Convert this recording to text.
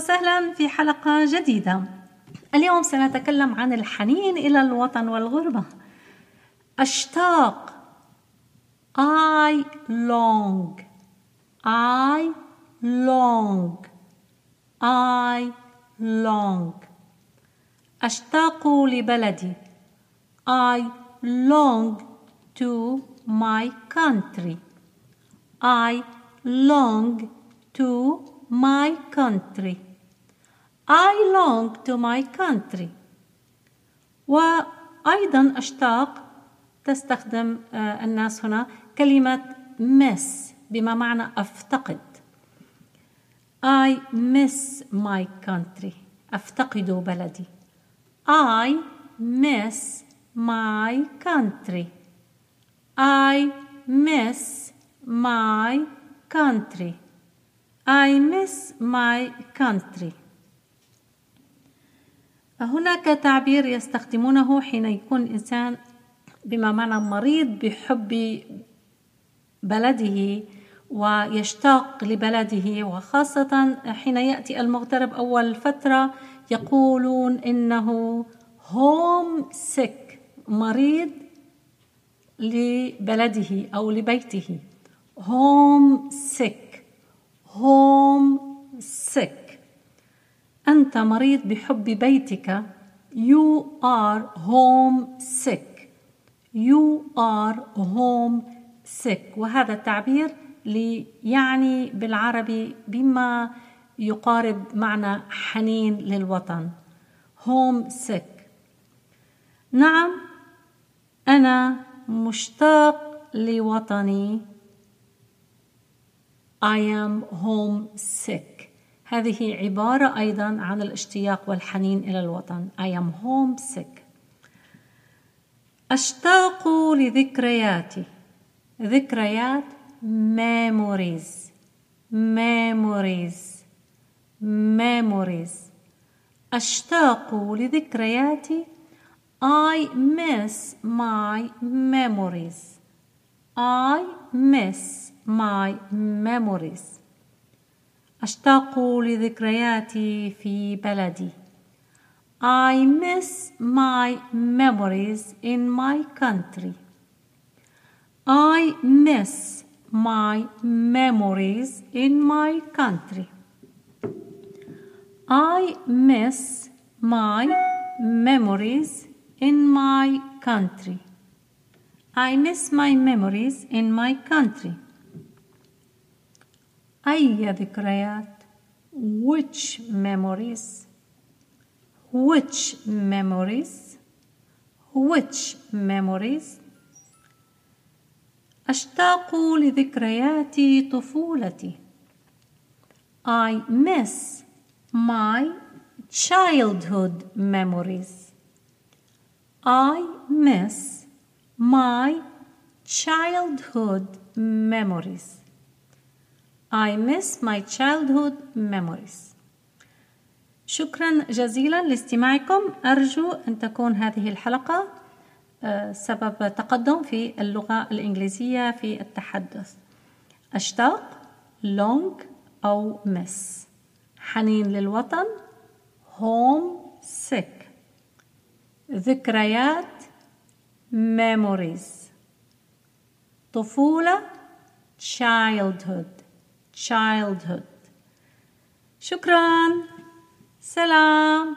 وسهلا في حلقة جديدة. اليوم سنتكلم عن الحنين إلى الوطن والغربة. أشتاق. I long. I long. I long. أشتاق لبلدي. I long to my country. I long to my country. I long to my country وأيضا أشتاق تستخدم الناس هنا كلمة miss بما معنى أفتقد I miss my country أفتقد بلدي I miss my country I miss my country I miss my country هناك تعبير يستخدمونه حين يكون الإنسان بما معنى مريض بحب بلده ويشتاق لبلده وخاصة حين يأتي المغترب أول فترة يقولون إنه homesick مريض لبلده أو لبيته. homesick homesick أنت مريض بحب بيتك. You are homesick you are homesick وهذا التعبير يعني بالعربي بما يقارب معنى حنين للوطن. Home sick نعم أنا مشتاق لوطني. I am home sick هذه عبارة أيضا عن الاشتياق والحنين إلى الوطن. I am home sick أشتاق لذكرياتي. ذكريات memories. memories. memories. أشتاق لذكرياتي. I miss my memories. I miss my memories. أشتاق لذكرياتي في بلدي I miss my memories in my country I miss my memories in my country. I miss my memories in my country. I miss my memories in my country. أي ذكريات which memories which memories which memories أشتاق لذكريات طفولتي. I miss my childhood memories. I miss my childhood memories. I miss my childhood memories. شكرا جزيلا لاستماعكم. أرجو أن تكون هذه الحلقة سبب تقدم في اللغة الإنجليزية في التحدث. أشتاق long أو miss. حنين للوطن home sick. ذكريات memories. طفولة childhood. Childhood شكرا سلام